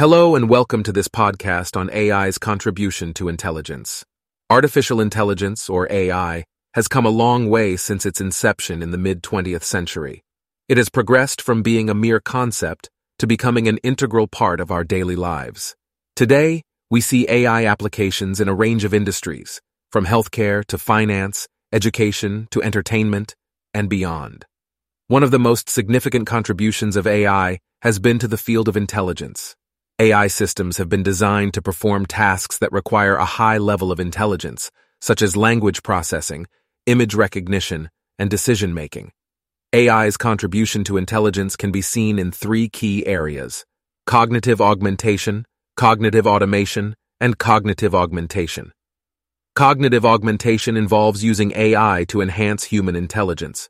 Hello and welcome to this podcast on AI's contribution to intelligence. Artificial intelligence, or AI, has come a long way since its inception in the mid-20th century. It has progressed from being a mere concept to becoming an integral part of our daily lives. Today, we see AI applications in a range of industries, from healthcare to finance, education to entertainment, and beyond. One of the most significant contributions of AI has been to the field of intelligence. AI systems have been designed to perform tasks that require a high level of intelligence, such as language processing, image recognition, and decision making. AI's contribution to intelligence can be seen in three key areas cognitive augmentation, cognitive automation, and cognitive augmentation. Cognitive augmentation involves using AI to enhance human intelligence.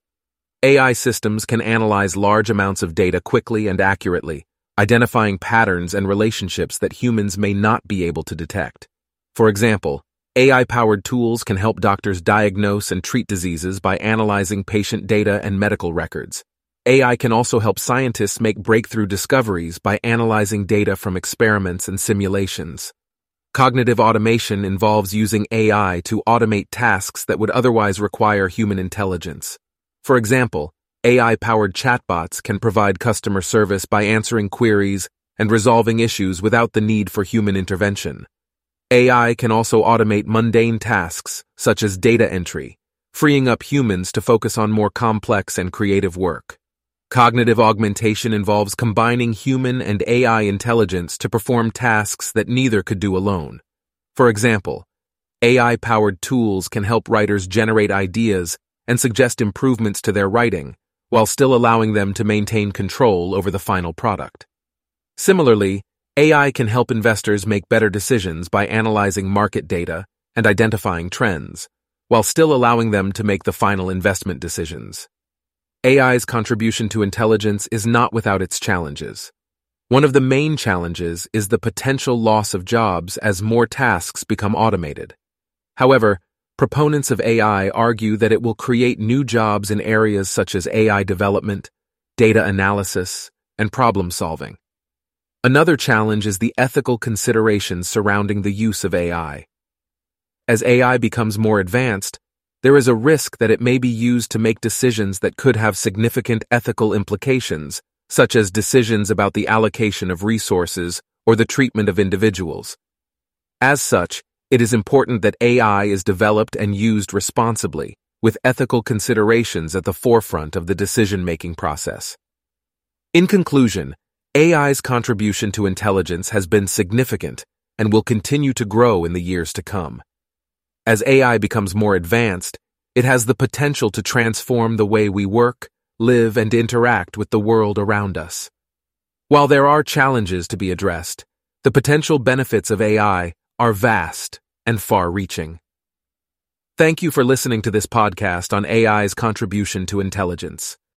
AI systems can analyze large amounts of data quickly and accurately, identifying patterns and relationships that humans may not be able to detect. For example, AI-powered tools can help doctors diagnose and treat diseases by analyzing patient data and medical records. AI can also help scientists make breakthrough discoveries by analyzing data from experiments and simulations. Cognitive automation involves using AI to automate tasks that would otherwise require human intelligence. For example, AI-powered chatbots can provide customer service by answering queries and resolving issues without the need for human intervention. AI can also automate mundane tasks, such as data entry, freeing up humans to focus on more complex and creative work. Cognitive augmentation involves combining human and AI intelligence to perform tasks that neither could do alone. For example, AI-powered tools can help writers generate ideas and suggest improvements to their writing, while still allowing them to maintain control over the final product. Similarly, AI can help investors make better decisions by analyzing market data and identifying trends, while still allowing them to make the final investment decisions. AI's contribution to intelligence is not without its challenges. One of the main challenges is the potential loss of jobs as more tasks become automated. However, Proponents of AI argue that it will create new jobs in areas such as AI development, data analysis, and problem solving. Another challenge is the ethical considerations surrounding the use of AI. As AI becomes more advanced, there is a risk that it may be used to make decisions that could have significant ethical implications, such as decisions about the allocation of resources or the treatment of individuals. As such, it is important that AI is developed and used responsibly, with ethical considerations at the forefront of the decision-making process. In conclusion, AI's contribution to intelligence has been significant and will continue to grow in the years to come. As AI becomes more advanced, it has the potential to transform the way we work, live, and interact with the world around us. While there are challenges to be addressed, the potential benefits of AI are vast and far reaching. Thank you for listening to this podcast on AI's contribution to intelligence.